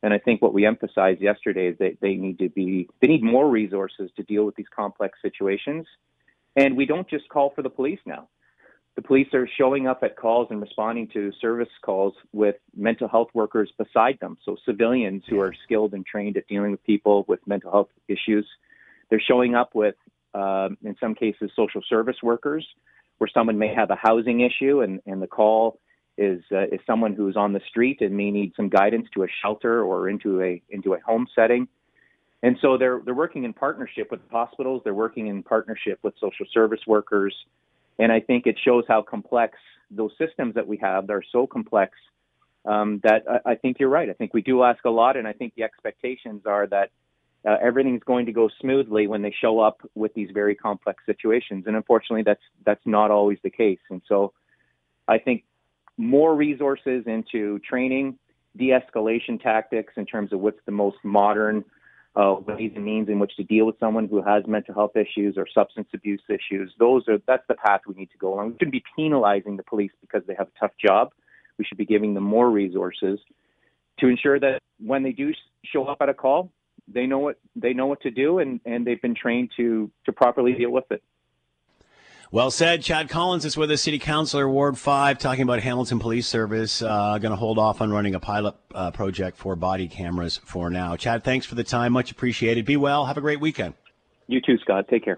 And I think what we emphasized yesterday is that they need to be, they need more resources to deal with these complex situations. And we don't just call for the police now. The police are showing up at calls and responding to service calls with mental health workers beside them. So civilians who are skilled and trained at dealing with people with mental health issues. They're showing up with, um, in some cases, social service workers where someone may have a housing issue and, and the call is uh, is someone who's on the street and may need some guidance to a shelter or into a into a home setting. And so they're they're working in partnership with hospitals. They're working in partnership with social service workers, and I think it shows how complex those systems that we have. They're so complex um, that I, I think you're right. I think we do ask a lot, and I think the expectations are that uh, everything's going to go smoothly when they show up with these very complex situations. And unfortunately, that's that's not always the case. And so, I think more resources into training, de-escalation tactics in terms of what's the most modern uh, ways and means in which to deal with someone who has mental health issues or substance abuse issues. Those are that's the path we need to go on. We shouldn't be penalizing the police because they have a tough job. We should be giving them more resources to ensure that when they do show up at a call, they know what they know what to do and, and they've been trained to to properly deal with it. Well said. Chad Collins is with us, City Councilor, Ward 5, talking about Hamilton Police Service. Uh, going to hold off on running a pilot uh, project for body cameras for now. Chad, thanks for the time. Much appreciated. Be well. Have a great weekend. You too, Scott. Take care.